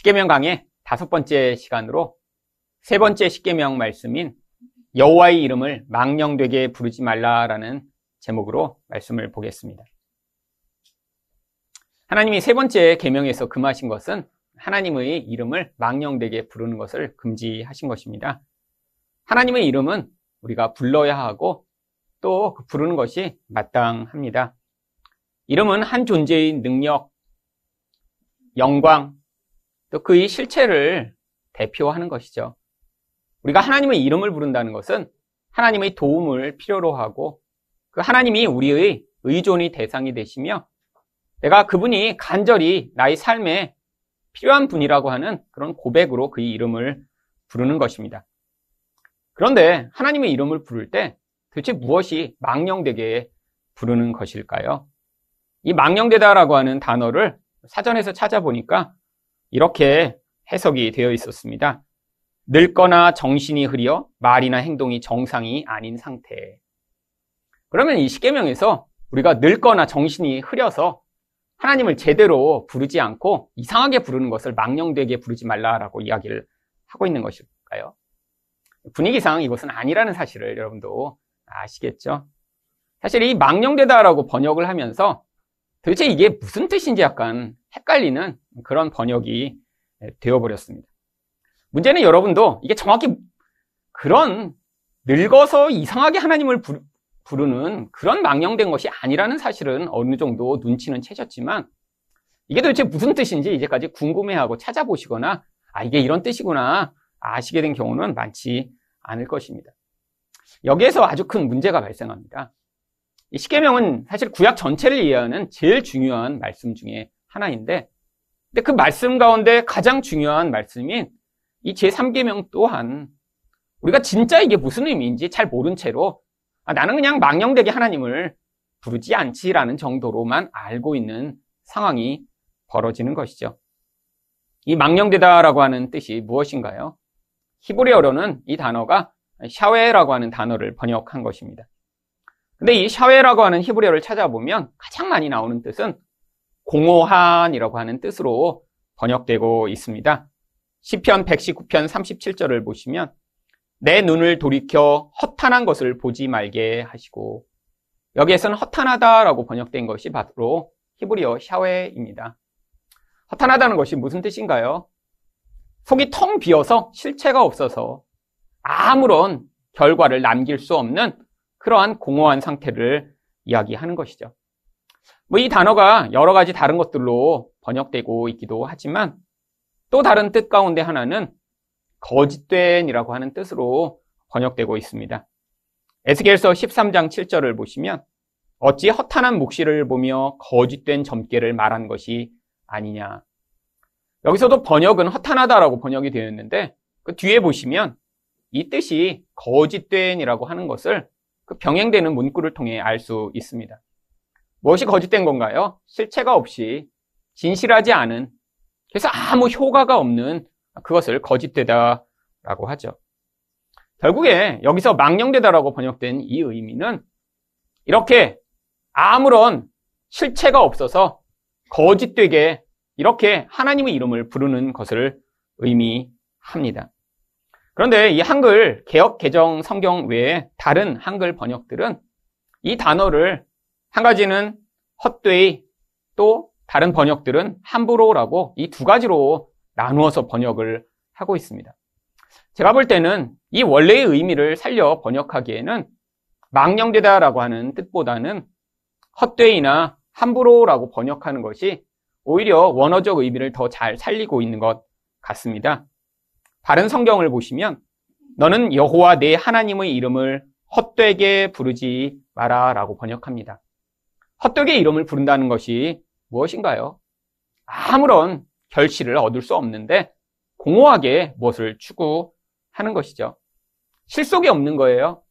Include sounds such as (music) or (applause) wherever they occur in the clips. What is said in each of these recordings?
십계명 강의 다섯 번째 시간으로 세 번째 십계명 말씀인 여호와의 이름을 망령되게 부르지 말라라는 제목으로 말씀을 보겠습니다. 하나님이 세 번째 계명에서 금하신 것은 하나님의 이름을 망령되게 부르는 것을 금지하신 것입니다. 하나님의 이름은 우리가 불러야 하고 또그 부르는 것이 마땅합니다. 이름은 한 존재의 능력, 영광, 또 그의 실체를 대표하는 것이죠. 우리가 하나님의 이름을 부른다는 것은 하나님의 도움을 필요로 하고 그 하나님이 우리의 의존이 대상이 되시며 내가 그분이 간절히 나의 삶에 필요한 분이라고 하는 그런 고백으로 그의 이름을 부르는 것입니다. 그런데 하나님의 이름을 부를 때 도대체 무엇이 망령되게 부르는 것일까요? 이 망령되다라고 하는 단어를 사전에서 찾아보니까 이렇게 해석이 되어 있었습니다. 늙거나 정신이 흐려 말이나 행동이 정상이 아닌 상태. 그러면 이 십계명에서 우리가 늙거나 정신이 흐려서 하나님을 제대로 부르지 않고 이상하게 부르는 것을 망령되게 부르지 말라라고 이야기를 하고 있는 것일까요? 분위기상 이것은 아니라는 사실을 여러분도 아시겠죠? 사실 이 망령되다라고 번역을 하면서 도대체 이게 무슨 뜻인지 약간 헷갈리는 그런 번역이 되어버렸습니다. 문제는 여러분도 이게 정확히 그런 늙어서 이상하게 하나님을 부르는 그런 망령된 것이 아니라는 사실은 어느 정도 눈치는 채셨지만 이게 도대체 무슨 뜻인지 이제까지 궁금해하고 찾아보시거나 아, 이게 이런 뜻이구나 아시게 된 경우는 많지 않을 것입니다. 여기에서 아주 큰 문제가 발생합니다. 이 십계명은 사실 구약 전체를 이해하는 제일 중요한 말씀 중에 하나인데 근데 그 말씀 가운데 가장 중요한 말씀인 이 제3계명 또한 우리가 진짜 이게 무슨 의미인지 잘 모른 채로 아, 나는 그냥 망령되게 하나님을 부르지 않지라는 정도로만 알고 있는 상황이 벌어지는 것이죠. 이 망령되다라고 하는 뜻이 무엇인가요? 히브리어로는 이 단어가 샤웨라고 하는 단어를 번역한 것입니다. 근데 이 샤웨라고 하는 히브리어를 찾아보면 가장 많이 나오는 뜻은 공허한이라고 하는 뜻으로 번역되고 있습니다. 시편 119편 37절을 보시면 내 눈을 돌이켜 허탄한 것을 보지 말게 하시고 여기에서는 허탄하다라고 번역된 것이 바로 히브리어 샤웨입니다. 허탄하다는 것이 무슨 뜻인가요? 속이 텅 비어서 실체가 없어서 아무런 결과를 남길 수 없는 그러한 공허한 상태를 이야기하는 것이죠. 뭐 이 단어가 여러 가지 다른 것들로 번역되고 있기도 하지만 또 다른 뜻 가운데 하나는 거짓된이라고 하는 뜻으로 번역되고 있습니다. 에스겔서 13장 7절을 보시면 어찌 허탄한 묵시를 보며 거짓된 점괘를 말한 것이 아니냐. 여기서도 번역은 허탄하다라고 번역이 되어 있는데 그 뒤에 보시면 이 뜻이 거짓된이라고 하는 것을 그 병행되는 문구를 통해 알 수 있습니다. 무엇이 거짓된 건가요? 실체가 없이 진실하지 않은 그래서 아무 효과가 없는 그것을 거짓되다라고 하죠. 결국에 여기서 망령되다라고 번역된 이 의미는 이렇게 아무런 실체가 없어서 거짓되게 이렇게 하나님의 이름을 부르는 것을 의미합니다. 그런데 이 한글 개혁 개정 성경 외에 다른 한글 번역들은 이 단어를 한 가지는 헛되이 또 다른 번역들은 함부로라고 이 두 가지로 나누어서 번역을 하고 있습니다. 제가 볼 때는 이 원래의 의미를 살려 번역하기에는 망령되다라고 하는 뜻보다는 헛되이나 함부로라고 번역하는 것이 오히려 원어적 의미를 더 잘 살리고 있는 것 같습니다. 다른 성경을 보시면 너는 여호와 내 하나님의 이름을 헛되게 부르지 마라라고 번역합니다. 헛되게 이름을 부른다는 것이 무엇인가요? 아무런 결실을 얻을 수 없는데 공허하게 무엇을 추구하는 것이죠. 실속이 없는 거예요.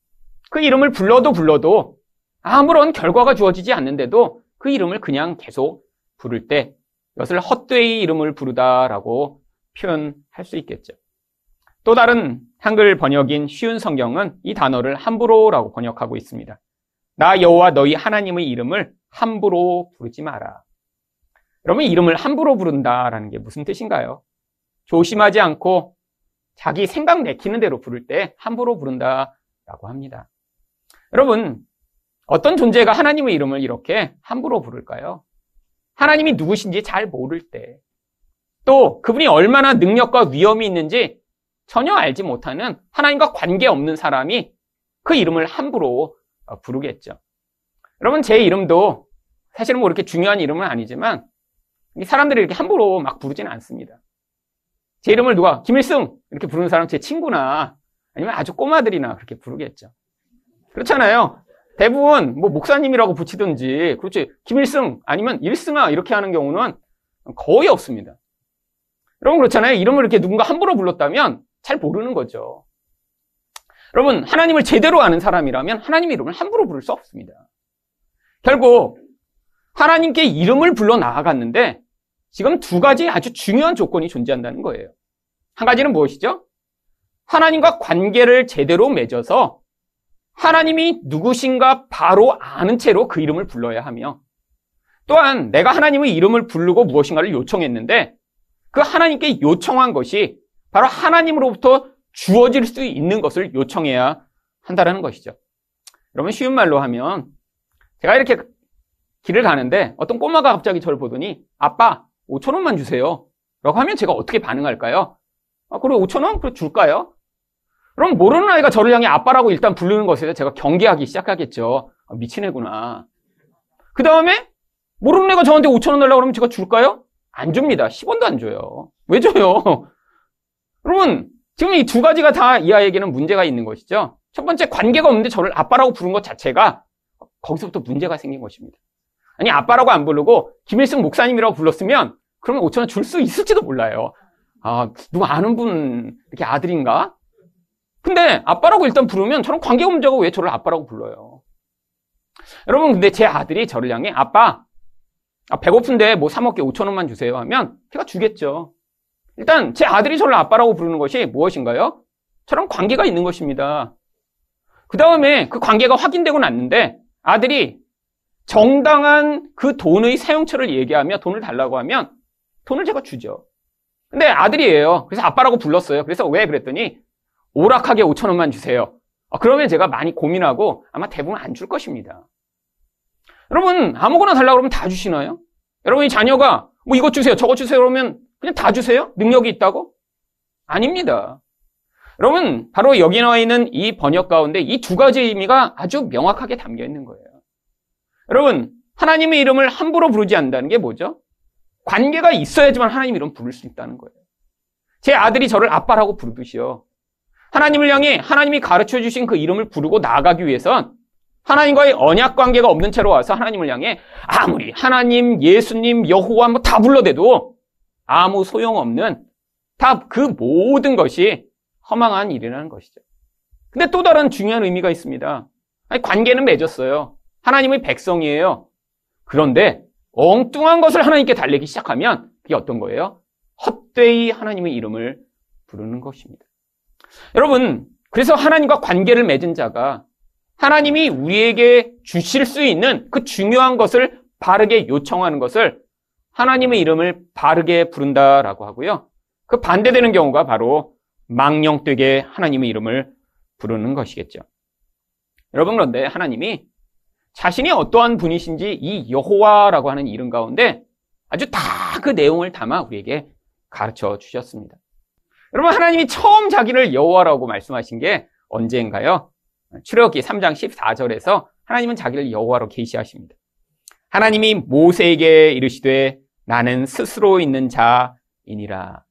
그 이름을 불러도 불러도 아무런 결과가 주어지지 않는데도 그 이름을 그냥 계속 부를 때 이것을 헛되이 이름을 부르다라고 표현할 수 있겠죠. 또 다른 한글 번역인 쉬운 성경은 이 단어를 함부로라고 번역하고 있습니다. 나 여호와 너희 하나님의 이름을 함부로 부르지 마라. 여러분 이름을 함부로 부른다라는 게 무슨 뜻인가요? 조심하지 않고 자기 생각 내키는 대로 부를 때 함부로 부른다라고 합니다. 여러분, 어떤 존재가 하나님의 이름을 이렇게 함부로 부를까요? 하나님이 누구신지 잘 모를 때, 또 그분이 얼마나 능력과 위험이 있는지 전혀 알지 못하는 하나님과 관계없는 사람이 그 이름을 함부로 부르겠죠. 여러분, 제 이름도 사실은 뭐 이렇게 중요한 이름은 아니지만 사람들이 이렇게 함부로 막 부르지는 않습니다. 제 이름을 누가 김일승 이렇게 부르는 사람 제 친구나 아니면 아주 꼬마들이나 그렇게 부르겠죠. 그렇잖아요. 대부분 뭐 목사님이라고 붙이든지 그렇지 김일승 아니면 일승아 이렇게 하는 경우는 거의 없습니다. 여러분 그렇잖아요. 이름을 이렇게 누군가 함부로 불렀다면 잘 모르는 거죠. 여러분 하나님을 제대로 아는 사람이라면 하나님의 이름을 함부로 부를 수 없습니다. 결국 하나님께 이름을 불러 나아갔는데 지금 두 가지 아주 중요한 조건이 존재한다는 거예요. 한 가지는 무엇이죠? 하나님과 관계를 제대로 맺어서 하나님이 누구신가 바로 아는 채로 그 이름을 불러야 하며 또한 내가 하나님의 이름을 부르고 무엇인가를 요청했는데 그 하나님께 요청한 것이 바로 하나님으로부터 주어질 수 있는 것을 요청해야 한다는 것이죠. 여러분 쉬운 말로 하면 제가 이렇게 길을 가는데 어떤 꼬마가 갑자기 저를 보더니 아빠 5천 원만 주세요. 라고 하면 제가 어떻게 반응할까요? 아, 그래 5천 원? 그래 줄까요? 그럼 모르는 아이가 저를 향해 아빠라고 일단 부르는 것에 제가 경계하기 시작하겠죠. 아, 미친 애구나. 그 다음에 모르는 애가 저한테 5천 원 달라고 그러면 제가 줄까요? 안 줍니다. 10원도 안 줘요. 왜 줘요? (laughs) 여러분 지금 이 두 가지가 다 이 아이에게는 문제가 있는 것이죠. 첫 번째 관계가 없는데 저를 아빠라고 부른 것 자체가 거기서부터 문제가 생긴 것입니다. 아니 아빠라고 안 부르고 김일승 목사님이라고 불렀으면 그러면 5천 원 줄 수 있을지도 몰라요. 아 누가 아는 분 이렇게 아들인가? 근데 아빠라고 일단 부르면 저는 관계가 문제고 왜 저를 아빠라고 불러요? 여러분 근데 제 아들이 저를 향해 아빠 아, 배고픈데 뭐 사 먹게 5천 원만 주세요 하면 제가 주겠죠. 일단 제 아들이 저를 아빠라고 부르는 것이 무엇인가요? 저랑 관계가 있는 것입니다. 그 다음에 그 관계가 확인되고 났는데 아들이 정당한 그 돈의 사용처를 얘기하며 돈을 달라고 하면 돈을 제가 주죠. 근데 아들이에요. 그래서 아빠라고 불렀어요. 그래서 왜 그랬더니 오락하게 5천 원만 주세요. 아, 그러면 제가 많이 고민하고 아마 대부분 안 줄 것입니다. 여러분 아무거나 달라고 그러면 다 주시나요? 여러분이 자녀가 뭐 이것 주세요, 저것 주세요 그러면 그냥 다 주세요? 능력이 있다고? 아닙니다. 여러분, 바로 여기 나와 있는 이 번역 가운데 이 두 가지 의미가 아주 명확하게 담겨 있는 거예요. 여러분, 하나님의 이름을 함부로 부르지 않는다는 게 뭐죠? 관계가 있어야지만 하나님 이름 부를 수 있다는 거예요. 제 아들이 저를 아빠라고 부르듯이요. 하나님을 향해 하나님이 가르쳐 주신 그 이름을 부르고 나아가기 위해선 하나님과의 언약 관계가 없는 채로 와서 하나님을 향해 아무리 하나님, 예수님, 여호와 뭐 다 불러대도 아무 소용없는 다 그 모든 것이 허망한 일이라는 것이죠. 근데 또 다른 중요한 의미가 있습니다. 아니, 관계는 맺었어요. 하나님의 백성이에요. 그런데 엉뚱한 것을 하나님께 달래기 시작하면 그게 어떤 거예요? 헛되이 하나님의 이름을 부르는 것입니다. 여러분, 그래서 하나님과 관계를 맺은 자가 하나님이 우리에게 주실 수 있는 그 중요한 것을 바르게 요청하는 것을 하나님의 이름을 바르게 부른다라고 하고요. 그 반대되는 경우가 바로 망령되게 하나님의 이름을 부르는 것이겠죠. 여러분 그런데 하나님이 자신이 어떠한 분이신지 이 여호와라고 하는 이름 가운데 아주 다 그 내용을 담아 우리에게 가르쳐 주셨습니다. 여러분 하나님이 처음 자기를 여호와라고 말씀하신 게 언제인가요? 출애굽기 3장 14절에서 하나님은 자기를 여호와로 계시하십니다. 하나님이 모세에게 이르시되 나는 스스로 있는 자이니라.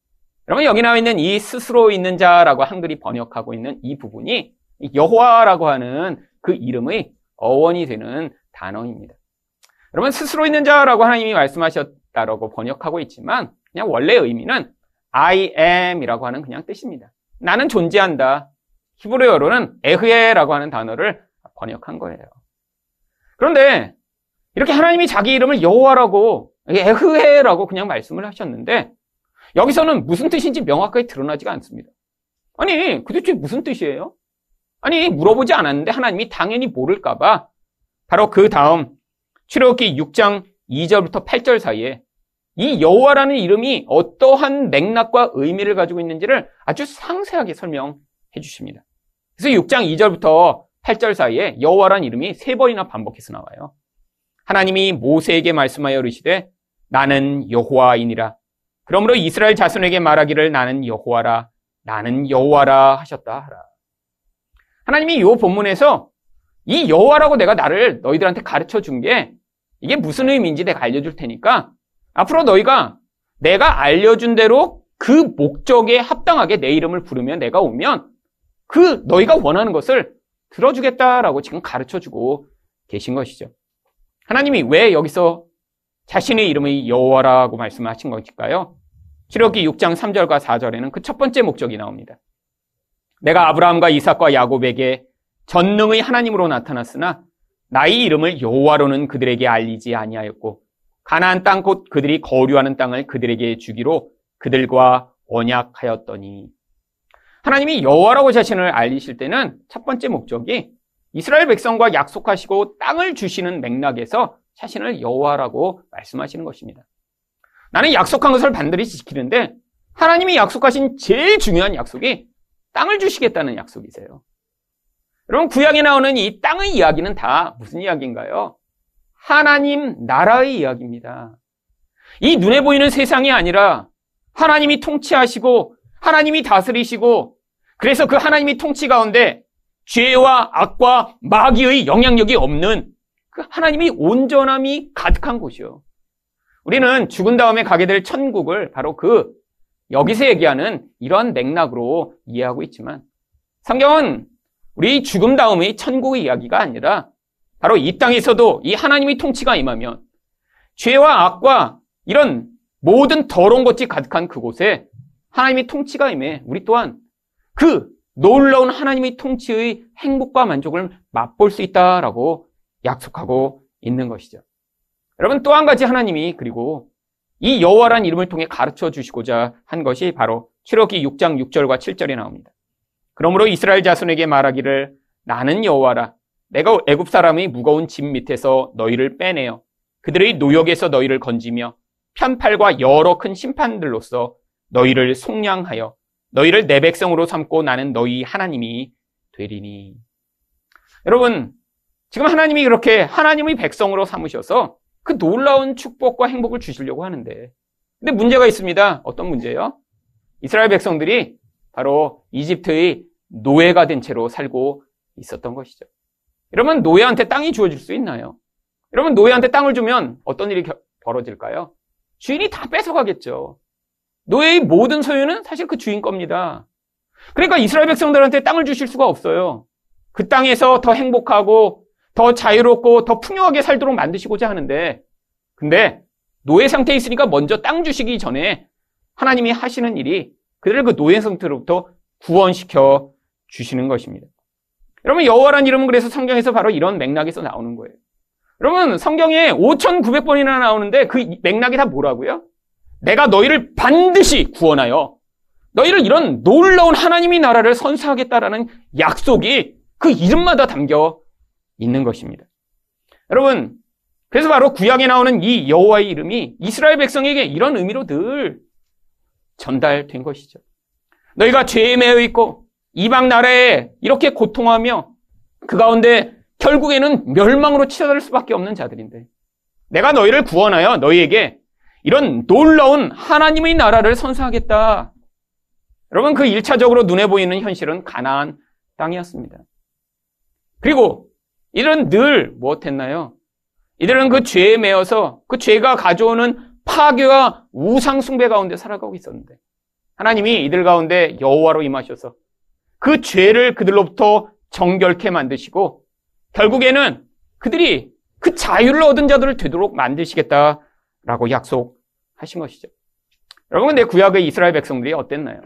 여러분 여기 나와 있는 이 스스로 있는 자라고 한글이 번역하고 있는 이 부분이 여호와라고 하는 그 이름의 어원이 되는 단어입니다. 여러분 스스로 있는 자라고 하나님이 말씀하셨다라고 번역하고 있지만 그냥 원래 의미는 I am이라고 하는 그냥 뜻입니다. 나는 존재한다. 히브리어로는 에흐에라고 하는 단어를 번역한 거예요. 그런데 이렇게 하나님이 자기 이름을 여호와라고 에흐에라고 그냥 말씀을 하셨는데 여기서는 무슨 뜻인지 명확하게 드러나지가 않습니다. 아니 그도대체 무슨 뜻이에요? 아니 물어보지 않았는데 하나님이 당연히 모를까봐 바로 그 다음 출애굽기 6장 2절부터 8절 사이에 이 여호와라는 이름이 어떠한 맥락과 의미를 가지고 있는지를 아주 상세하게 설명해 주십니다. 그래서 6장 2절부터 8절 사이에 여호와라는 이름이 세 번이나 반복해서 나와요. 하나님이 모세에게 말씀하여 이르시되 나는 여호와이니라. 그러므로 이스라엘 자손에게 말하기를 나는 여호와라. 나는 여호와라 하셨다 하라. 하나님이 이 본문에서 이 여호와라고 내가 나를 너희들한테 가르쳐 준 게 이게 무슨 의미인지 내가 알려줄 테니까 앞으로 너희가 내가 알려준 대로 그 목적에 합당하게 내 이름을 부르면 내가 오면 그 너희가 원하는 것을 들어주겠다라고 지금 가르쳐 주고 계신 것이죠. 하나님이 왜 여기서 자신의 이름의 여호와라고 말씀하신 것일까요? 출애기 6장 3절과 4절에는 그 첫 번째 목적이 나옵니다. 내가 아브라함과 이삭과 야곱에게 전능의 하나님으로 나타났으나 나의 이름을 여호와로는 그들에게 알리지 아니하였고 가나안 땅 곧 그들이 거류하는 땅을 그들에게 주기로 그들과 언약하였더니 하나님이 여호와라고 자신을 알리실 때는 첫 번째 목적이 이스라엘 백성과 약속하시고 땅을 주시는 맥락에서 자신을 여호와라고 말씀하시는 것입니다. 나는 약속한 것을 반드시 지키는데 하나님이 약속하신 제일 중요한 약속이 땅을 주시겠다는 약속이세요. 여러분 구약에 나오는 이 땅의 이야기는 다 무슨 이야기인가요? 하나님 나라의 이야기입니다. 이 눈에 보이는 세상이 아니라 하나님이 통치하시고 하나님이 다스리시고 그래서 그 하나님이 통치 가운데 죄와 악과 마귀의 영향력이 없는 그 하나님이 온전함이 가득한 곳이요. 우리는 죽은 다음에 가게 될 천국을 바로 그 여기서 얘기하는 이러한 맥락으로 이해하고 있지만 성경은 우리 죽음 다음의 천국의 이야기가 아니라 바로 이 땅에서도 이 하나님의 통치가 임하면 죄와 악과 이런 모든 더러운 것이 가득한 그곳에 하나님의 통치가 임해 우리 또한 그 놀라운 하나님의 통치의 행복과 만족을 맛볼 수 있다라고 약속하고 있는 것이죠. 여러분 또 한 가지 하나님이 그리고 이 여호와란 이름을 통해 가르쳐 주시고자 한 것이 바로 출애기 6장 6절과 7절에 나옵니다. 그러므로 이스라엘 자손에게 말하기를 나는 여호와라 내가 애굽 사람의 무거운 짐 밑에서 너희를 빼내어 그들의 노역에서 너희를 건지며 편팔과 여러 큰 심판들로서 너희를 속량하여 너희를 내 백성으로 삼고 나는 너희 하나님이 되리니. 여러분, 지금 하나님이 그렇게 하나님의 백성으로 삼으셔서 그 놀라운 축복과 행복을 주시려고 하는데. 근데 문제가 있습니다. 어떤 문제요? 이스라엘 백성들이 바로 이집트의 노예가 된 채로 살고 있었던 것이죠. 여러분, 노예한테 땅이 주어질 수 있나요? 여러분, 노예한테 땅을 주면 어떤 일이 벌어질까요? 주인이 다 뺏어가겠죠. 노예의 모든 소유는 사실 그 주인 겁니다. 그러니까 이스라엘 백성들한테 땅을 주실 수가 없어요. 그 땅에서 더 행복하고 더 자유롭고 더 풍요하게 살도록 만드시고자 하는데 근데 노예 상태에 있으니까 먼저 땅 주시기 전에 하나님이 하시는 일이 그들을 그 노예 상태로부터 구원시켜 주시는 것입니다. 여러분 여호와란 이름은 그래서 성경에서 바로 이런 맥락에서 나오는 거예요. 여러분 성경에 5,900번이나 나오는데 그 맥락이 다 뭐라고요? 내가 너희를 반드시 구원하여 너희를 이런 놀라운 하나님의 나라를 선사하겠다라는 약속이 그 이름마다 담겨 있는 것입니다. 여러분, 그래서 바로 구약에 나오는 이 여호와의 이름이 이스라엘 백성에게 이런 의미로 늘 전달된 것이죠. 너희가 죄에 매여 있고 이방 나라에 이렇게 고통하며 그 가운데 결국에는 멸망으로 치닫을 수밖에 없는 자들인데 내가 너희를 구원하여 너희에게 이런 놀라운 하나님의 나라를 선사하겠다. 여러분 그 1차적으로 눈에 보이는 현실은 가나안 땅이었습니다. 그리고 이들은 늘 무엇했나요? 이들은 그 죄에 매여서 그 죄가 가져오는 파괴와 우상 숭배 가운데 살아가고 있었는데 하나님이 이들 가운데 여호와로 임하셔서 그 죄를 그들로부터 정결케 만드시고 결국에는 그들이 그 자유를 얻은 자들을 되도록 만드시겠다라고 약속하신 것이죠. 여러분, 내 구약의 이스라엘 백성들이 어땠나요?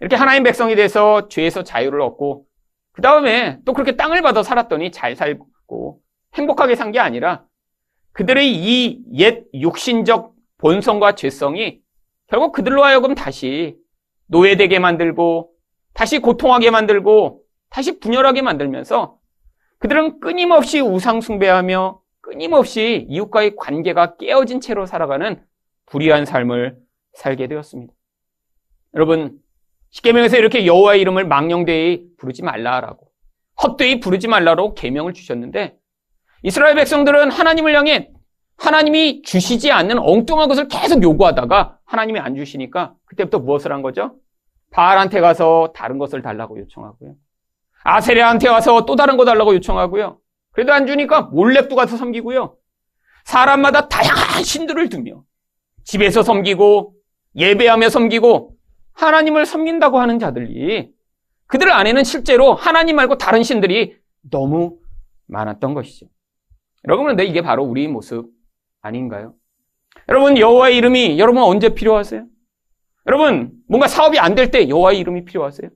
이렇게 하나님 백성이 돼서 죄에서 자유를 얻고 그 다음에 또 그렇게 땅을 받아 살았더니 잘 살고 행복하게 산 게 아니라 그들의 이 옛 육신적 본성과 죄성이 결국 그들로 하여금 다시 노예되게 만들고 다시 고통하게 만들고 다시 분열하게 만들면서 그들은 끊임없이 우상숭배하며 끊임없이 이웃과의 관계가 깨어진 채로 살아가는 불의한 삶을 살게 되었습니다. 여러분, 십계명에서 이렇게 여호와의 이름을 망령되이 부르지 말라라고 헛되이 부르지 말라로 계명을 주셨는데 이스라엘 백성들은 하나님을 향해 하나님이 주시지 않는 엉뚱한 것을 계속 요구하다가 하나님이 안 주시니까 그때부터 무엇을 한 거죠? 바알한테 가서 다른 것을 달라고 요청하고요. 아세레한테 가서 또 다른 거 달라고 요청하고요. 그래도 안 주니까 몰래 또 가서 섬기고요. 사람마다 다양한 신들을 두며 집에서 섬기고 예배하며 섬기고 하나님을 섬긴다고 하는 자들이 그들 안에는 실제로 하나님 말고 다른 신들이 너무 많았던 것이죠. 여러분, 그런데 이게 바로 우리 모습 아닌가요? 여러분, 여호와의 이름이 여러분 언제 필요하세요? 여러분, 뭔가 사업이 안 될 때 여호와의 이름이 필요하세요?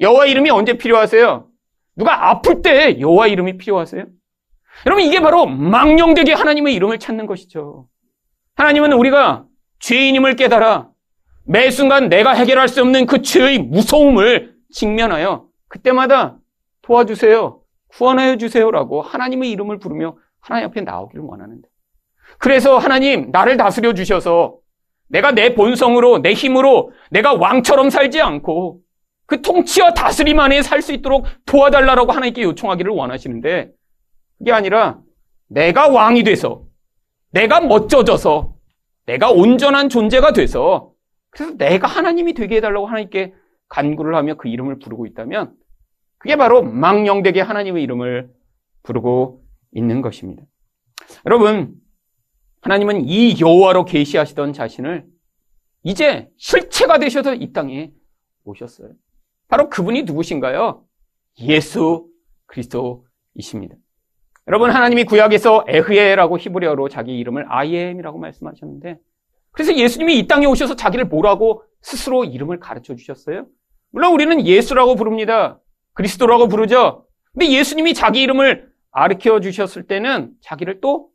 여호와의 이름이 언제 필요하세요? 누가 아플 때 여호와의 이름이 필요하세요? 여러분, 이게 바로 망령되게 하나님의 이름을 찾는 것이죠. 하나님은 우리가 죄인임을 깨달아 매 순간 내가 해결할 수 없는 그 죄의 무서움을 직면하여 그때마다 도와주세요. 구원하여 주세요라고 하나님의 이름을 부르며 하나님 앞에 나오기를 원하는데. 그래서 하나님, 나를 다스려 주셔서 내가 내 본성으로, 내 힘으로 내가 왕처럼 살지 않고 그 통치와 다스림 안에 살 수 있도록 도와달라고 하나님께 요청하기를 원하시는데 그게 아니라 내가 왕이 돼서 내가 멋져져서 내가 온전한 존재가 돼서 그래서 내가 하나님이 되게 해달라고 하나님께 간구를 하며 그 이름을 부르고 있다면 그게 바로 망령되게 하나님의 이름을 부르고 있는 것입니다. 여러분, 하나님은 이 여호와로 계시하시던 자신을 이제 실체가 되셔서 이 땅에 오셨어요. 바로 그분이 누구신가요? 예수 그리스도이십니다. 여러분 하나님이 구약에서 에흐에라고 히브리어로 자기 이름을 아이엠이라고 말씀하셨는데 그래서 예수님이 이 땅에 오셔서 자기를 뭐라고 스스로 이름을 가르쳐 주셨어요? 물론 우리는 예수라고 부릅니다. 그리스도라고 부르죠. 근데 예수님이 자기 이름을 가르쳐 주셨을 때는 자기를 또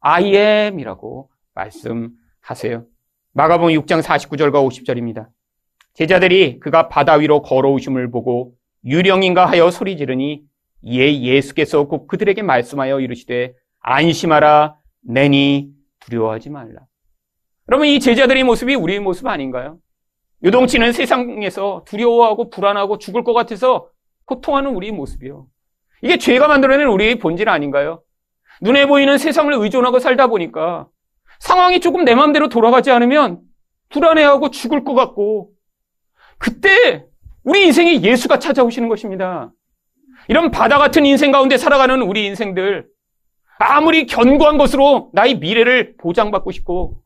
I am이라고 말씀하세요. 마가복음 6장 49절과 50절입니다. 제자들이 그가 바다 위로 걸어오심을 보고 유령인가 하여 소리 지르니 이에 예수께서 곧 그들에게 말씀하여 이르시되 안심하라 내니 두려워하지 말라. 여러분 이 제자들의 모습이 우리의 모습 아닌가요? 요동치는 세상에서 두려워하고 불안하고 죽을 것 같아서 고통하는 우리의 모습이요. 이게 죄가 만들어낸 우리의 본질 아닌가요? 눈에 보이는 세상을 의존하고 살다 보니까 상황이 조금 내 마음대로 돌아가지 않으면 불안해하고 죽을 것 같고 그때 우리 인생에 예수가 찾아오시는 것입니다. 이런 바다 같은 인생 가운데 살아가는 우리 인생들 아무리 견고한 것으로 나의 미래를 보장받고 싶고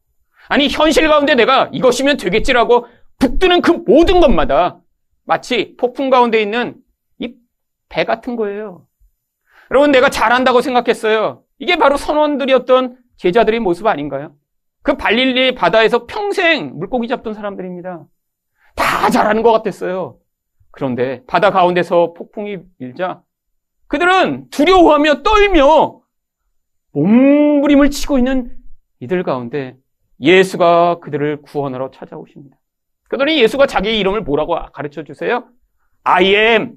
아니 현실 가운데 내가 이것이면 되겠지라고 붙드는 그 모든 것마다 마치 폭풍 가운데 있는 이 배 같은 거예요. 여러분 내가 잘한다고 생각했어요. 이게 바로 선원들이었던 제자들의 모습 아닌가요? 그 발릴리 바다에서 평생 물고기 잡던 사람들입니다. 다 잘하는 것 같았어요. 그런데 바다 가운데서 폭풍이 일자 그들은 두려워하며 떨며 몸부림을 치고 있는 이들 가운데 예수가 그들을 구원하러 찾아오십니다. 그들이 예수가 자기의 이름을 뭐라고 가르쳐 주세요? I am,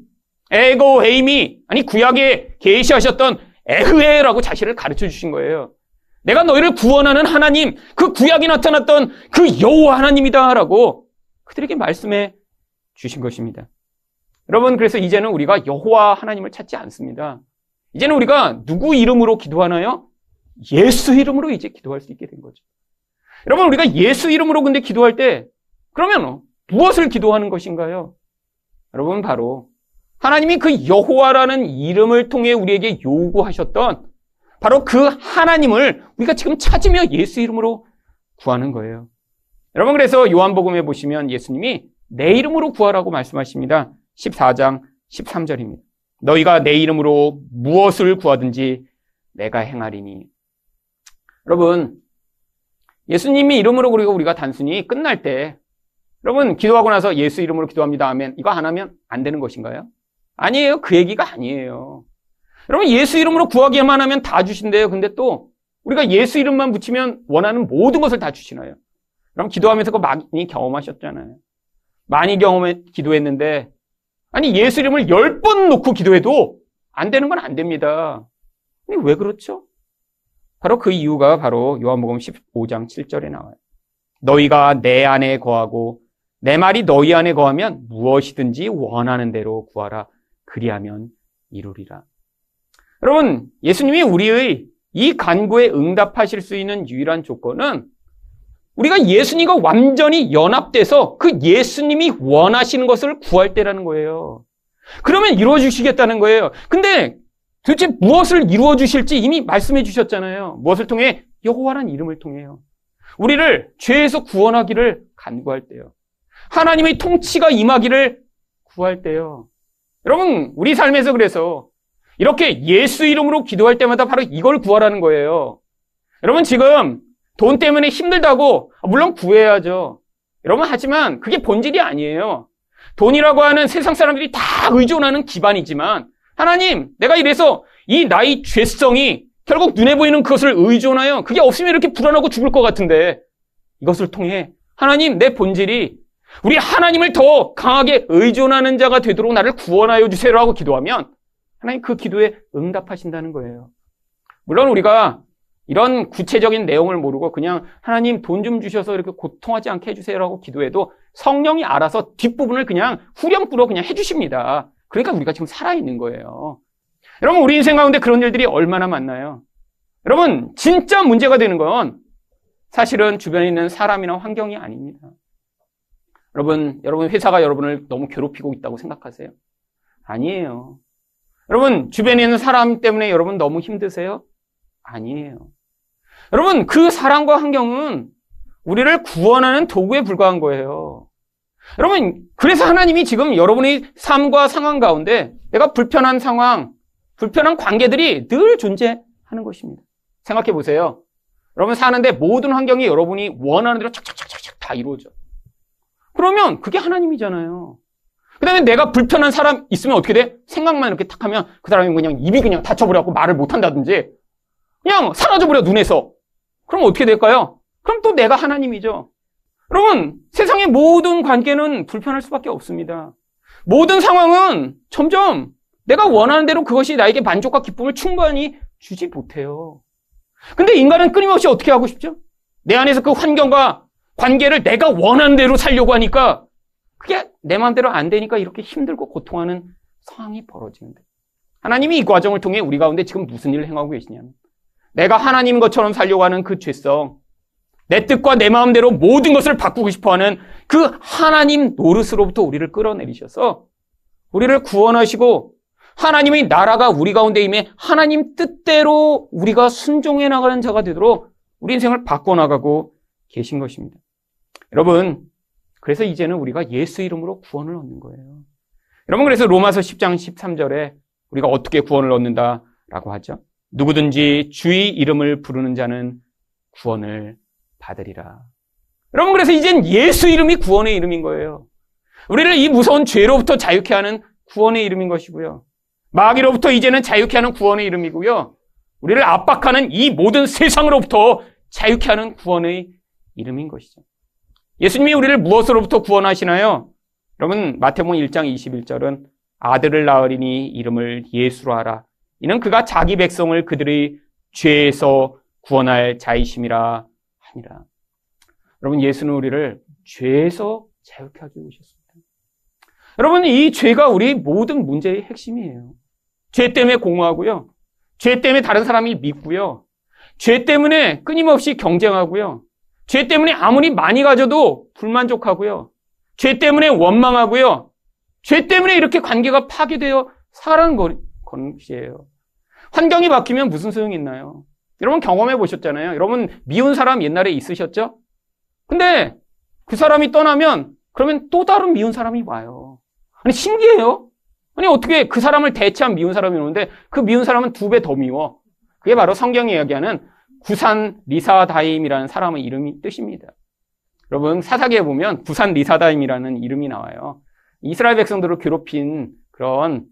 에고 에이미, 아니 구약에 계시하셨던 에흐에라고 자신을 가르쳐 주신 거예요. 내가 너희를 구원하는 하나님, 그 구약이 나타났던 그 여호와 하나님이다라고 그들에게 말씀해 주신 것입니다. 여러분, 그래서 이제는 우리가 여호와 하나님을 찾지 않습니다. 이제는 우리가 누구 이름으로 기도하나요? 예수 이름으로 이제 기도할 수 있게 된 거죠. 여러분, 우리가 예수 이름으로 근데 기도할 때, 그러면 무엇을 기도하는 것인가요? 여러분, 바로 하나님이 그 여호와라는 이름을 통해 우리에게 요구하셨던 바로 그 하나님을 우리가 지금 찾으며 예수 이름으로 구하는 거예요. 여러분, 그래서 요한복음에 보시면 예수님이 내 이름으로 구하라고 말씀하십니다. 14장 13절입니다. 너희가 내 이름으로 무엇을 구하든지 내가 행하리니. 여러분, 예수님이 이름으로 우리가 우리가 단순히 끝날 때 여러분 기도하고 나서 예수 이름으로 기도합니다 하면 이거 안 하면 안 되는 것인가요? 아니에요. 그 얘기가 아니에요. 여러분 예수 이름으로 구하기만 하면 다 주신대요. 근데 또 우리가 예수 이름만 붙이면 원하는 모든 것을 다 주시나요? 그럼 기도하면서 그거 많이 경험하셨잖아요. 많이 경험해 기도했는데 아니 예수 이름을 열 번 놓고 기도해도 안 되는 건 안 됩니다. 왜 그렇죠? 바로 그 이유가 바로 요한복음 15장 7절에 나와요. 너희가 내 안에 거하고 내 말이 너희 안에 거하면 무엇이든지 원하는 대로 구하라. 그리하면 이루리라. 여러분, 예수님이 우리의 이 간구에 응답하실 수 있는 유일한 조건은 우리가 예수님과 완전히 연합돼서 그 예수님이 원하시는 것을 구할 때라는 거예요. 그러면 이루어 주시겠다는 거예요. 근데 도대체 무엇을 이루어 주실지 이미 말씀해 주셨잖아요. 무엇을 통해? 여호와란 이름을 통해요. 우리를 죄에서 구원하기를 간구할 때요. 하나님의 통치가 임하기를 구할 때요. 여러분, 우리 삶에서 그래서 이렇게 예수 이름으로 기도할 때마다 바로 이걸 구하라는 거예요. 여러분, 지금 돈 때문에 힘들다고, 물론 구해야죠. 여러분, 하지만 그게 본질이 아니에요. 돈이라고 하는 세상 사람들이 다 의존하는 기반이지만, 하나님, 내가 이래서 이 나의 죄성이 결국 눈에 보이는 그것을 의존하여 그게 없으면 이렇게 불안하고 죽을 것 같은데 이것을 통해 하나님 내 본질이 우리 하나님을 더 강하게 의존하는 자가 되도록 나를 구원하여 주세요라고 기도하면 하나님 그 기도에 응답하신다는 거예요. 물론 우리가 이런 구체적인 내용을 모르고 그냥 하나님 돈 좀 주셔서 이렇게 고통하지 않게 해주세요라고 기도해도 성령이 알아서 뒷부분을 그냥 후렴부로 그냥 해주십니다. 그러니까 우리가 지금 살아있는 거예요. 여러분, 우리 인생 가운데 그런 일들이 얼마나 많나요? 여러분, 진짜 문제가 되는 건 사실은 주변에 있는 사람이나 환경이 아닙니다. 여러분, 여러분 회사가 여러분을 너무 괴롭히고 있다고 생각하세요? 아니에요. 여러분, 주변에 있는 사람 때문에 여러분 너무 힘드세요? 아니에요. 여러분, 그 사람과 환경은 우리를 구원하는 도구에 불과한 거예요. 여러분, 그래서 하나님이 지금 여러분의 삶과 상황 가운데 내가 불편한 상황, 불편한 관계들이 늘 존재하는 것입니다. 생각해 보세요. 여러분 사는데 모든 환경이 여러분이 원하는 대로 착착착착 다 이루어져. 그러면 그게 하나님이잖아요. 그 다음에 내가 불편한 사람 있으면 어떻게 돼? 생각만 이렇게 탁 하면 그 사람이 그냥 입이 그냥 닫혀버려갖고 말을 못한다든지 그냥 사라져버려 눈에서. 그럼 어떻게 될까요? 그럼 또 내가 하나님이죠. 여러분 세상의 모든 관계는 불편할 수밖에 없습니다. 모든 상황은 점점 내가 원하는 대로 그것이 나에게 만족과 기쁨을 충분히 주지 못해요. 근데 인간은 끊임없이 어떻게 하고 싶죠? 내 안에서 그 환경과 관계를 내가 원하는 대로 살려고 하니까 그게 내 마음대로 안 되니까 이렇게 힘들고 고통하는 상황이 벌어지는데 하나님이 이 과정을 통해 우리 가운데 지금 무슨 일을 행하고 계시냐면 내가 하나님 것처럼 살려고 하는 그 죄성 내 뜻과 내 마음대로 모든 것을 바꾸고 싶어 하는 그 하나님 노릇으로부터 우리를 끌어내리셔서 우리를 구원하시고 하나님의 나라가 우리 가운데 임해 하나님 뜻대로 우리가 순종해 나가는 자가 되도록 우리 인생을 바꿔나가고 계신 것입니다. 여러분, 그래서 이제는 우리가 예수 이름으로 구원을 얻는 거예요. 여러분, 그래서 로마서 10장 13절에 우리가 어떻게 구원을 얻는다라고 하죠? 누구든지 주의 이름을 부르는 자는 구원을 받으리라. 여러분, 그래서 이젠 예수 이름이 구원의 이름인 거예요. 우리를 이 무서운 죄로부터 자유케 하는 구원의 이름인 것이고요. 마귀로부터 이제는 자유케 하는 구원의 이름이고요. 우리를 압박하는 이 모든 세상으로부터 자유케 하는 구원의 이름인 것이죠. 예수님이 우리를 무엇으로부터 구원하시나요? 여러분 마태복음 1장 21절은 아들을 낳으리니 이름을 예수로 하라. 이는 그가 자기 백성을 그들의 죄에서 구원할 자이심이라 하니라. 여러분 예수는 우리를 죄에서 자유케 하기 오셨습니다. 여러분 이 죄가 우리 모든 문제의 핵심이에요. 죄 때문에 공허하고요. 죄 때문에 다른 사람이 믿고요. 죄 때문에 끊임없이 경쟁하고요. 죄 때문에 아무리 많이 가져도 불만족하고요. 죄 때문에 원망하고요. 죄 때문에 이렇게 관계가 파괴되어 살아가는 것이에요. 환경이 바뀌면 무슨 소용이 있나요? 여러분 경험해 보셨잖아요. 여러분 미운 사람 옛날에 있으셨죠? 근데 그 사람이 떠나면 그러면 또 다른 미운 사람이 와요. 아니 신기해요. 아니 어떻게 그 사람을 대체한 미운 사람이 오는데 그 미운 사람은 두 배 더 미워. 그게 바로 성경이 이야기하는 구산 리사다임이라는 사람의 이름이 뜻입니다. 여러분 사사기에 보면 구산 리사다임이라는 이름이 나와요. 이스라엘 백성들을 괴롭힌 그런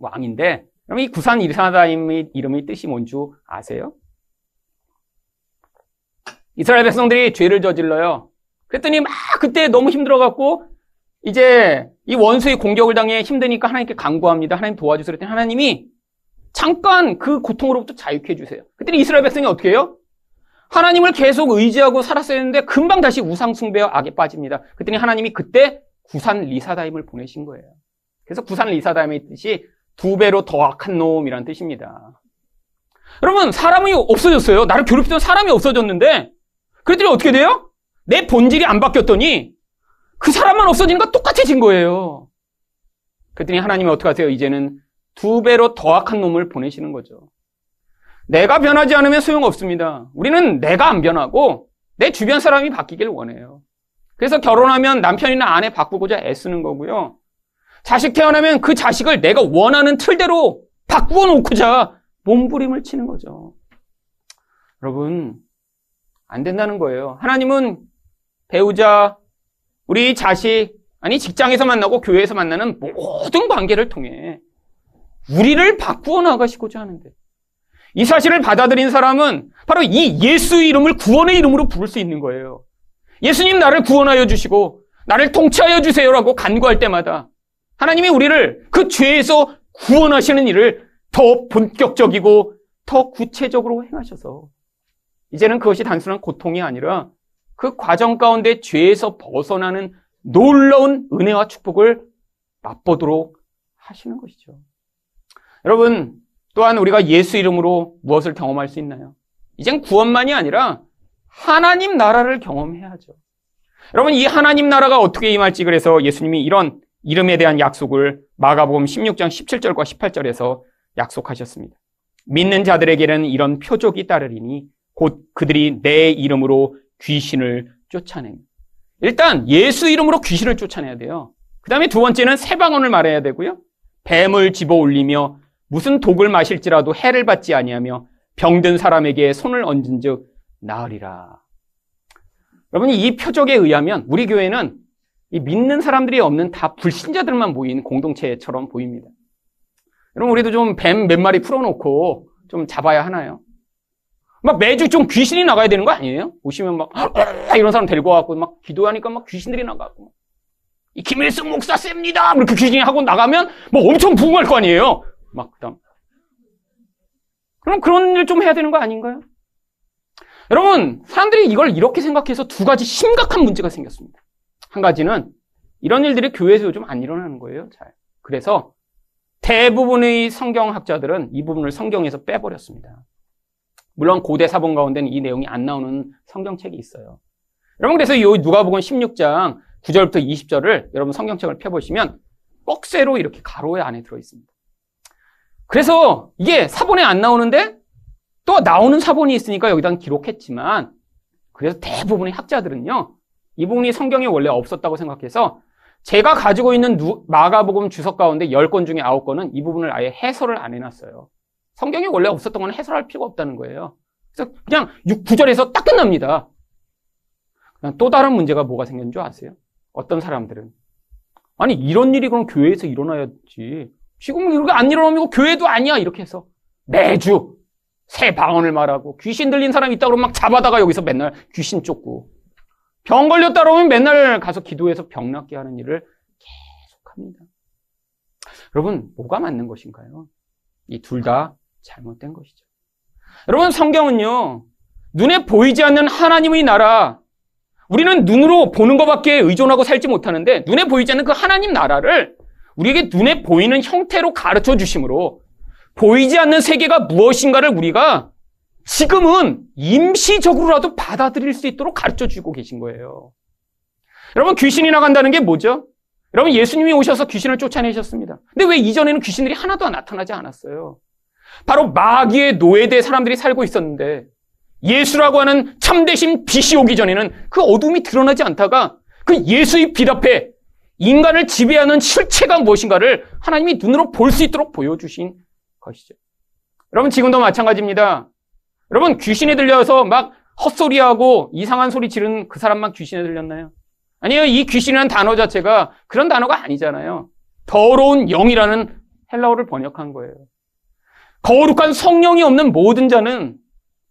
왕인데 그럼 이 구산 리사다임의 이름의 뜻이 뭔지 아세요? 이스라엘 백성들이 죄를 저질러요. 그랬더니 막 그때 너무 힘들어갖고 이제 이 원수의 공격을 당해 힘드니까 하나님께 간구합니다. 하나님 도와주세요. 그랬더니 하나님이 잠깐 그 고통으로부터 자유케 해주세요. 그때 이스라엘 백성이 어떻게 해요? 하나님을 계속 의지하고 살았어야 했는데 금방 다시 우상숭배와 악에 빠집니다. 그랬더니 하나님이 그때 구산 리사다임을 보내신 거예요. 그래서 구산 리사다임의 뜻이 두 배로 더 악한 놈이란 뜻입니다. 여러분, 사람이 없어졌어요. 나를 괴롭히던 사람이 없어졌는데, 그랬더니 어떻게 돼요? 내 본질이 안 바뀌었더니, 그 사람만 없어지는 거 똑같아진 거예요. 그랬더니 하나님이 어떻게 하세요? 이제는 두 배로 더 악한 놈을 보내시는 거죠. 내가 변하지 않으면 소용없습니다. 우리는 내가 안 변하고, 내 주변 사람이 바뀌길 원해요. 그래서 결혼하면 남편이나 아내 바꾸고자 애쓰는 거고요. 자식 태어나면 그 자식을 내가 원하는 틀대로 바꾸어 놓고자 몸부림을 치는 거죠. 여러분, 안 된다는 거예요. 하나님은 배우자, 우리 자식, 아니 직장에서 만나고 교회에서 만나는 모든 관계를 통해 우리를 바꾸어 나가시고자 하는데 이 사실을 받아들인 사람은 바로 이 예수 이름을 구원의 이름으로 부를 수 있는 거예요. 예수님 나를 구원하여 주시고 나를 통치하여 주세요라고 간구할 때마다 하나님이 우리를 그 죄에서 구원하시는 일을 더 본격적이고 더 구체적으로 행하셔서 이제는 그것이 단순한 고통이 아니라 그 과정 가운데 죄에서 벗어나는 놀라운 은혜와 축복을 맛보도록 하시는 것이죠. 여러분, 또한 우리가 예수 이름으로 무엇을 경험할 수 있나요? 이젠 구원만이 아니라 하나님 나라를 경험해야죠. 여러분, 이 하나님 나라가 어떻게 임할지 그래서 예수님이 이런 이름에 대한 약속을 마가복음 16장 17절과 18절에서 약속하셨습니다. 믿는 자들에게는 이런 표적이 따르리니 곧 그들이 내 이름으로 귀신을 쫓아냅니다. 일단 예수 이름으로 귀신을 쫓아내야 돼요. 그 다음에 두 번째는 새 방언을 말해야 되고요. 뱀을 집어 올리며 무슨 독을 마실지라도 해를 받지 아니하며 병든 사람에게 손을 얹은 즉 나으리라. 여러분 이 표적에 의하면 우리 교회는 이 믿는 사람들이 없는 다 불신자들만 모인 공동체처럼 보입니다. 여러분 우리도 좀 뱀 몇 마리 풀어놓고 좀 잡아야 하나요? 막 매주 좀 귀신이 나가야 되는 거 아니에요? 오시면 막 이런 사람 데리고 와갖고 막 기도하니까 막 귀신들이 나가고 이 김일성 목사 셉니다. 이렇게 귀신이 하고 나가면 뭐 엄청 부흥할 거 아니에요? 막 그 다음 그럼 그런 일 좀 해야 되는 거 아닌가요? 여러분 사람들이 이걸 이렇게 생각해서 두 가지 심각한 문제가 생겼습니다. 한 가지는 이런 일들이 교회에서 요즘 안 일어나는 거예요. 잘 그래서 대부분의 성경학자들은 이 부분을 성경에서 빼버렸습니다. 물론 고대 사본 가운데는 이 내용이 안 나오는 성경책이 있어요. 여러분 그래서 이 누가복음 16장 9절부터 20절을 여러분 성경책을 펴보시면 꺽쇠로 이렇게 가로에 안에 들어 있습니다. 그래서 이게 사본에 안 나오는데 또 나오는 사본이 있으니까 여기다 기록했지만 그래서 대부분의 학자들은요 이 부분이 성경에 원래 없었다고 생각해서 제가 가지고 있는 마가복음 주석 가운데 10권 중에 9권은 이 부분을 아예 해설을 안 해놨어요. 성경에 원래 없었던 건 해설할 필요가 없다는 거예요. 그래서 그냥 6, 9절에서 딱 끝납니다. 또 다른 문제가 뭐가 생겼는 줄 아세요? 어떤 사람들은 아니 이런 일이 그럼 교회에서 일어나야지. 지금 이렇게 안 일어나면 교회도 아니야 이렇게 해서 매주 새 방언을 말하고 귀신 들린 사람 있다 그러면 막 잡아다가 여기서 맨날 귀신 쫓고 병 걸렸다 그러면 맨날 가서 기도해서 병 낫게 하는 일을 계속합니다. 여러분 뭐가 맞는 것인가요? 이 둘 다 잘못된 것이죠. 여러분 성경은요 눈에 보이지 않는 하나님의 나라 우리는 눈으로 보는 것밖에 의존하고 살지 못하는데 눈에 보이지 않는 그 하나님 나라를 우리에게 눈에 보이는 형태로 가르쳐 주심으로 보이지 않는 세계가 무엇인가를 우리가 지금은 임시적으로라도 받아들일 수 있도록 가르쳐 주고 계신 거예요. 여러분, 귀신이 나간다는 게 뭐죠? 여러분, 예수님이 오셔서 귀신을 쫓아내셨습니다. 근데 왜 이전에는 귀신들이 하나도 나타나지 않았어요? 바로 마귀의 노예대 사람들이 살고 있었는데, 예수라고 하는 참되신 빛이 오기 전에는 그 어둠이 드러나지 않다가 그 예수의 빛 앞에 인간을 지배하는 실체가 무엇인가를 하나님이 눈으로 볼 수 있도록 보여주신 것이죠. 여러분, 지금도 마찬가지입니다. 여러분, 귀신이 들려서 막 헛소리하고 이상한 소리 지르는 그 사람만 귀신에 들렸나요? 아니요, 이 귀신이라는 단어 자체가 그런 단어가 아니잖아요. 더러운 영이라는 헬라어를 번역한 거예요. 거룩한 성령이 없는 모든 자는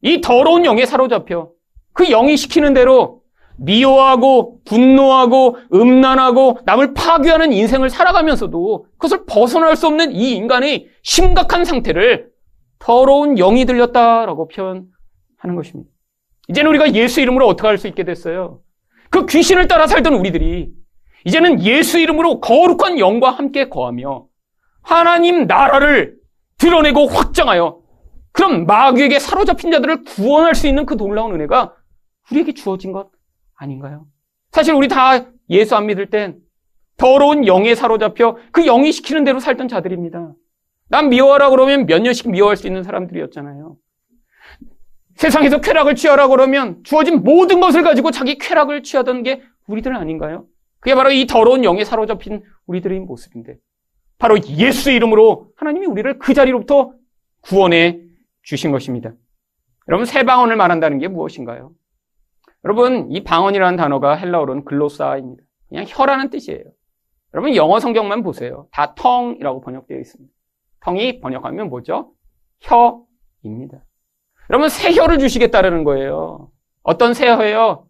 이 더러운 영에 사로잡혀 그 영이 시키는 대로 미워하고 분노하고 음란하고 남을 파괴하는 인생을 살아가면서도 그것을 벗어날 수 없는 이 인간의 심각한 상태를 더러운 영이 들렸다라고 표현하는 것입니다. 이제는 우리가 예수 이름으로 어떻게 할 수 있게 됐어요? 그 귀신을 따라 살던 우리들이 이제는 예수 이름으로 거룩한 영과 함께 거하며 하나님 나라를 드러내고 확장하여 그럼 마귀에게 사로잡힌 자들을 구원할 수 있는 그 놀라운 은혜가 우리에게 주어진 것 아닌가요? 사실 우리 다 예수 안 믿을 땐 더러운 영에 사로잡혀 그 영이 시키는 대로 살던 자들입니다. 난 미워하라 그러면 몇 년씩 미워할 수 있는 사람들이었잖아요. 세상에서 쾌락을 취하라 그러면 주어진 모든 것을 가지고 자기 쾌락을 취하던 게 우리들 아닌가요? 그게 바로 이 더러운 영에 사로잡힌 우리들의 모습인데 바로 예수 이름으로 하나님이 우리를 그 자리로부터 구원해 주신 것입니다. 여러분 새 방언을 말한다는 게 무엇인가요? 여러분 이 방언이라는 단어가 헬라어로는 글로사입니다. 그냥 혀라는 뜻이에요. 여러분 영어 성경만 보세요. 다 텅이라고 번역되어 있습니다. 텅이 번역하면 뭐죠? 혀입니다. 여러분 새 혀를 주시겠다라는 거예요. 어떤 새 혀예요?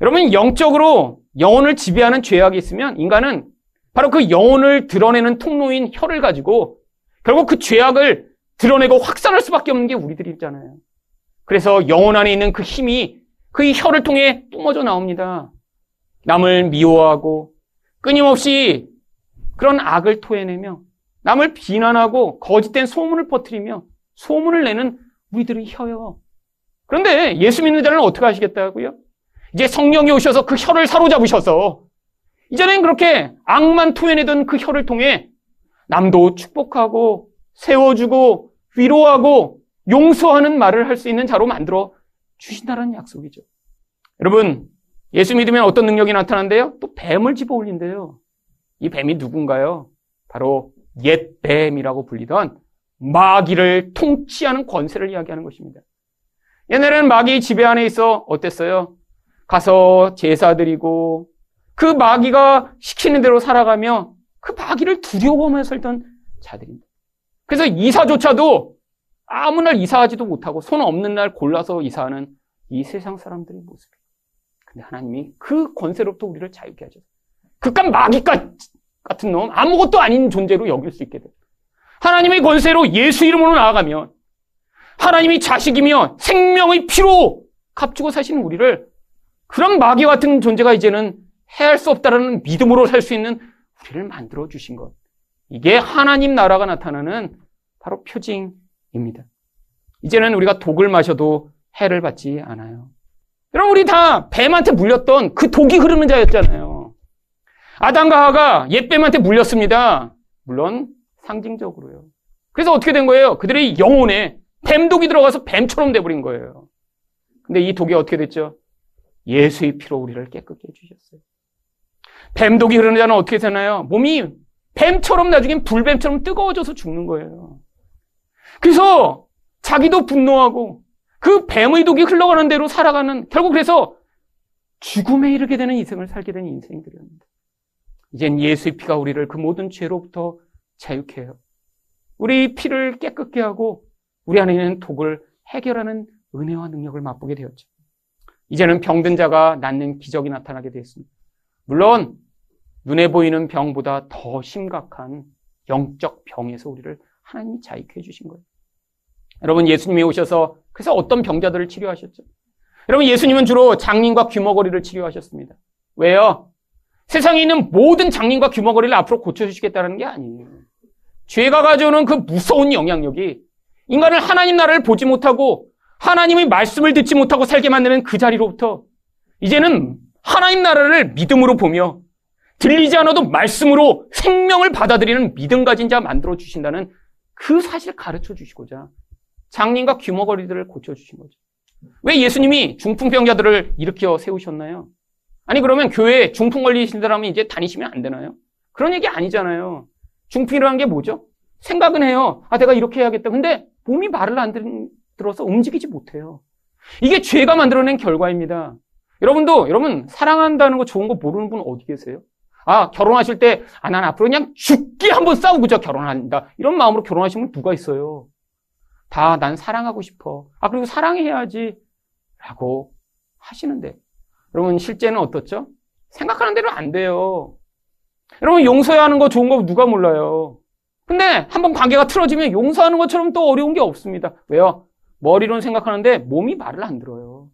여러분 영적으로 영혼을 지배하는 죄악이 있으면 인간은 바로 그 영혼을 드러내는 통로인 혀를 가지고 결국 그 죄악을 드러내고 확산할 수밖에 없는 게 우리들이 있잖아요. 그래서 영혼 안에 있는 그 힘이 그 혀를 통해 뿜어져 나옵니다. 남을 미워하고 끊임없이 그런 악을 토해내며 남을 비난하고 거짓된 소문을 퍼뜨리며 소문을 내는 우리들의 혀요. 그런데 예수 믿는 자는 어떻게 하시겠다고요? 이제 성령이 오셔서 그 혀를 사로잡으셔서 이전엔 그렇게 악만 토해내던 그 혀를 통해 남도 축복하고 세워주고 위로하고 용서하는 말을 할 수 있는 자로 만들어 주신다는 약속이죠. 여러분, 예수 믿으면 어떤 능력이 나타난대요? 또 뱀을 집어 올린대요. 이 뱀이 누군가요? 바로 옛 뱀이라고 불리던 마귀를 통치하는 권세를 이야기하는 것입니다. 옛날에는 마귀 지배 안에 있어 어땠어요? 가서 제사 드리고 그 마귀가 시키는 대로 살아가며 그 마귀를 두려워하며 살던 자들입니다. 그래서 이사조차도 아무 날 이사하지도 못하고 손 없는 날 골라서 이사하는 이 세상 사람들의 모습이에요. 근데 하나님이 그 권세로부터 우리를 자유케 하죠. 그깟 마귀 같은 놈, 아무것도 아닌 존재로 여길 수 있게 돼요. 하나님의 권세로 예수 이름으로 나아가면 하나님이 자식이며 생명의 피로 값주고 사시는 우리를 그런 마귀 같은 존재가 이제는 해할 수 없다라는 믿음으로 살 수 있는 우리를 만들어 주신 것. 이게 하나님 나라가 나타나는 바로 표징입니다. 이제는 우리가 독을 마셔도 해를 받지 않아요. 여러분, 우리 다 뱀한테 물렸던 그 독이 흐르는 자였잖아요. 아담과 하가 옛뱀한테 물렸습니다. 물론 상징적으로요. 그래서 어떻게 된 거예요? 그들의 영혼에 뱀독이 들어가서 뱀처럼 돼버린 거예요. 근데 이 독이 어떻게 됐죠? 예수의 피로 우리를 깨끗게 해주셨어요. 뱀독이 흐르는 자는 어떻게 되나요? 몸이 뱀처럼 나중엔 불뱀처럼 뜨거워져서 죽는 거예요. 그래서 자기도 분노하고 그 뱀의 독이 흘러가는 대로 살아가는 결국 그래서 죽음에 이르게 되는 인생을 살게 된 인생들입니다. 이젠 예수의 피가 우리를 그 모든 죄로부터 자유케 해요. 우리 피를 깨끗게 하고 우리 안에 있는 독을 해결하는 은혜와 능력을 맛보게 되었죠. 이제는 병든 자가 낫는 기적이 나타나게 되었습니다. 물론 눈에 보이는 병보다 더 심각한 영적 병에서 우리를 하나님이 자유케 해주신 거예요. 여러분 예수님이 오셔서 그래서 어떤 병자들을 치료하셨죠? 여러분 예수님은 주로 장님과 귀머거리를 치료하셨습니다. 왜요? 세상에 있는 모든 장님과 귀머거리를 앞으로 고쳐주시겠다는 게 아니에요. 죄가 가져오는 그 무서운 영향력이 인간을 하나님 나라를 보지 못하고 하나님의 말씀을 듣지 못하고 살게 만드는 그 자리로부터 이제는 하나님 나라를 믿음으로 보며 들리지 않아도 말씀으로 생명을 받아들이는 믿음 가진 자 만들어 주신다는 그 사실을 가르쳐 주시고자 장님과 귀머거리들을 고쳐 주신 거죠. 왜 예수님이 중풍병자들을 일으켜 세우셨나요? 아니 그러면 교회에 중풍 걸리신 사람이 이제 다니시면 안 되나요? 그런 얘기 아니잖아요. 중풍이라는 게 뭐죠? 생각은 해요. 아 내가 이렇게 해야겠다. 근데 몸이 말을 안 들어서 움직이지 못해요. 이게 죄가 만들어낸 결과입니다. 여러분도 여러분 사랑한다는 거 좋은 거 모르는 분 어디 계세요? 아, 결혼하실 때, 아, 난 앞으로 그냥 죽기 한번 싸우고자 결혼한다. 이런 마음으로 결혼하신 분 누가 있어요? 다 난 사랑하고 싶어. 아, 그리고 사랑해야지. 라고 하시는데. 여러분, 실제는 어떻죠? 생각하는 대로 안 돼요. 여러분, 용서해야 하는 거 좋은 거 누가 몰라요? 근데 한번 관계가 틀어지면 용서하는 것처럼 또 어려운 게 없습니다. 왜요? 머리로는 생각하는데 몸이 말을 안 들어요.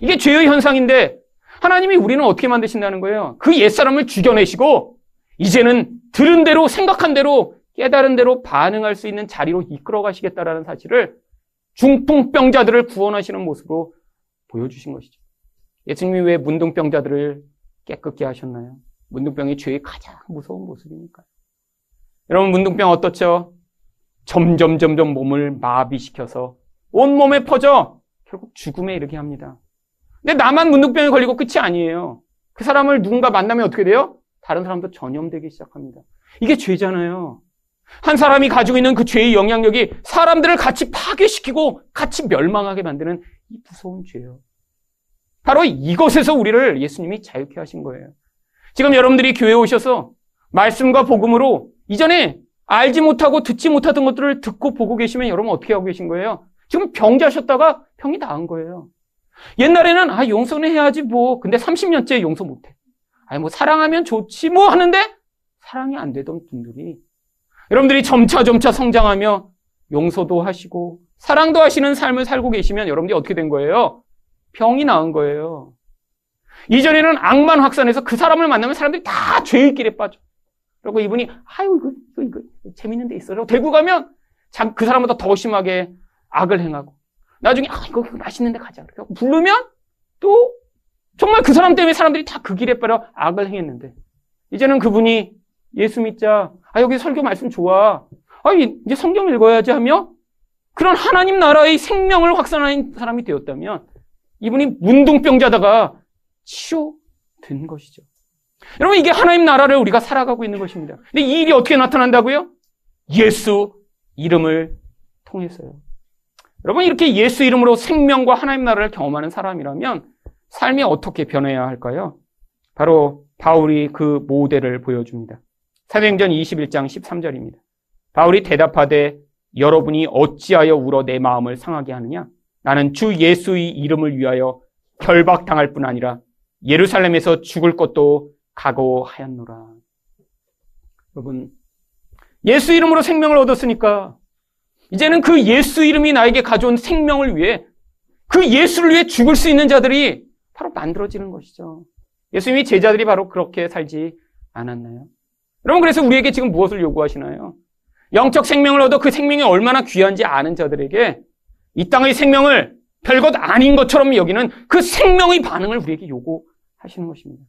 이게 죄의 현상인데 하나님이 우리는 어떻게 만드신다는 거예요? 그 옛사람을 죽여내시고 이제는 들은 대로 생각한 대로 깨달은 대로 반응할 수 있는 자리로 이끌어 가시겠다라는 사실을 중풍병자들을 구원하시는 모습으로 보여주신 것이죠. 예수님이 왜 문둥병자들을 깨끗게 하셨나요? 문둥병이 죄의 가장 무서운 모습이니까요. 여러분 문둥병 어떻죠? 점점 점점 몸을 마비시켜서 온몸에 퍼져 결국 죽음에 이르게 합니다. 근데 나만 문둥병에 걸리고 끝이 아니에요. 그 사람을 누군가 만나면 어떻게 돼요? 다른 사람도 전염되기 시작합니다. 이게 죄잖아요. 한 사람이 가지고 있는 그 죄의 영향력이 사람들을 같이 파괴시키고 같이 멸망하게 만드는 이 무서운 죄예요. 바로 이것에서 우리를 예수님이 자유케 하신 거예요. 지금 여러분들이 교회에 오셔서 말씀과 복음으로 이전에 알지 못하고 듣지 못하던 것들을 듣고 보고 계시면 여러분 어떻게 하고 계신 거예요? 지금 병자셨다가 병이 나은 거예요. 옛날에는 아 용서는 해야지 뭐 근데 30년째 용서 못해. 아니 뭐 사랑하면 좋지 뭐 하는데 사랑이 안 되던 분들이 여러분들이 점차 점차 성장하며 용서도 하시고 사랑도 하시는 삶을 살고 계시면 여러분들이 어떻게 된 거예요? 병이 나은 거예요. 이전에는 악만 확산해서 그 사람을 만나면 사람들이 다 죄의 길에 빠져. 그리고 이분이 아유 이거 이거, 이거 재밌는 데 있어. 라 데리고 가면 그 사람보다 더 심하게 악을 행하고 나중에 아 이거 맛있는 데 가자. 그래 부르면 또 정말 그 사람 때문에 사람들이 다 그 길에 빠져 악을 행했는데 이제는 그분이 예수 믿자. 아 여기 설교 말씀 좋아. 아 이제 성경 읽어야지 하며 그런 하나님 나라의 생명을 확산하는 사람이 되었다면 이분이 문둥병자다가 치유된 것이죠. 여러분 이게 하나님 나라를 우리가 살아가고 있는 것입니다. 근데 이 일이 어떻게 나타난다고요? 예수 이름을 통해서요. 여러분 이렇게 예수 이름으로 생명과 하나님 나라를 경험하는 사람이라면 삶이 어떻게 변해야 할까요? 바로 바울이 그 모델을 보여줍니다. 사도행전 21장 13절입니다. 바울이 대답하되 여러분이 어찌하여 울어 내 마음을 상하게 하느냐? 나는 주 예수의 이름을 위하여 결박당할 뿐 아니라 예루살렘에서 죽을 것도 각오하였노라. 여러분, 예수 이름으로 생명을 얻었으니까 이제는 그 예수 이름이 나에게 가져온 생명을 위해 그 예수를 위해 죽을 수 있는 자들이 바로 만들어지는 것이죠. 예수님이 제자들이 바로 그렇게 살지 않았나요? 여러분, 그래서 우리에게 지금 무엇을 요구하시나요? 영적 생명을 얻어 그 생명이 얼마나 귀한지 아는 자들에게 이 땅의 생명을 별것 아닌 것처럼 여기는 그 생명의 반응을 우리에게 요구하시는 것입니다.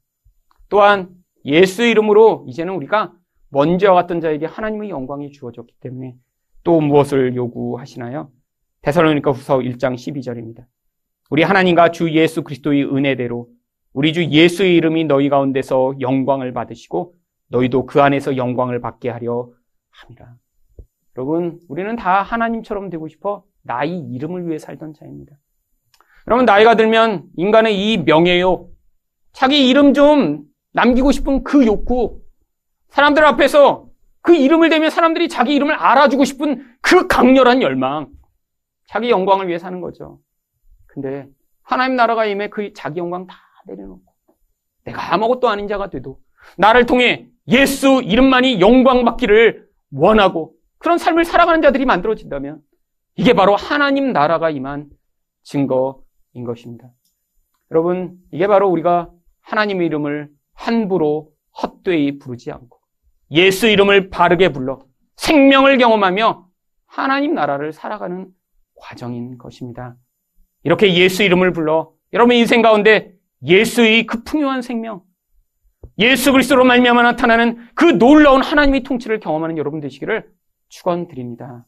또한 예수 이름으로 이제는 우리가 먼저 왔던 자에게 하나님의 영광이 주어졌기 때문에 또 무엇을 요구하시나요? 데살로니가 후서 1장 12절입니다. 우리 하나님과 주 예수 그리스도의 은혜대로 우리 주 예수의 이름이 너희 가운데서 영광을 받으시고 너희도 그 안에서 영광을 받게 하려 합니다. 여러분, 우리는 다 하나님처럼 되고 싶어 나의 이름을 위해 살던 자입니다. 여러분, 나이가 들면 인간의 이 명예욕, 자기 이름 좀 남기고 싶은 그 욕구, 사람들 앞에서 그 이름을 대면 사람들이 자기 이름을 알아주고 싶은 그 강렬한 열망, 자기 영광을 위해 사는 거죠. 근데 하나님 나라가 임해 그 자기 영광 다 내려놓고 내가 아무것도 아닌 자가 돼도 나를 통해 예수 이름만이 영광 받기를 원하고 그런 삶을 살아가는 자들이 만들어진다면 이게 바로 하나님 나라가 임한 증거인 것입니다. 여러분, 이게 바로 우리가 하나님의 이름을 함부로 헛되이 부르지 않고 예수 이름을 바르게 불러 생명을 경험하며 하나님 나라를 살아가는 과정인 것입니다. 이렇게 예수 이름을 불러 여러분의 인생 가운데 예수의 그 풍요한 생명, 예수 그리스도로 말미암아 나타나는 그 놀라운 하나님의 통치를 경험하는 여러분 되시기를 축원드립니다.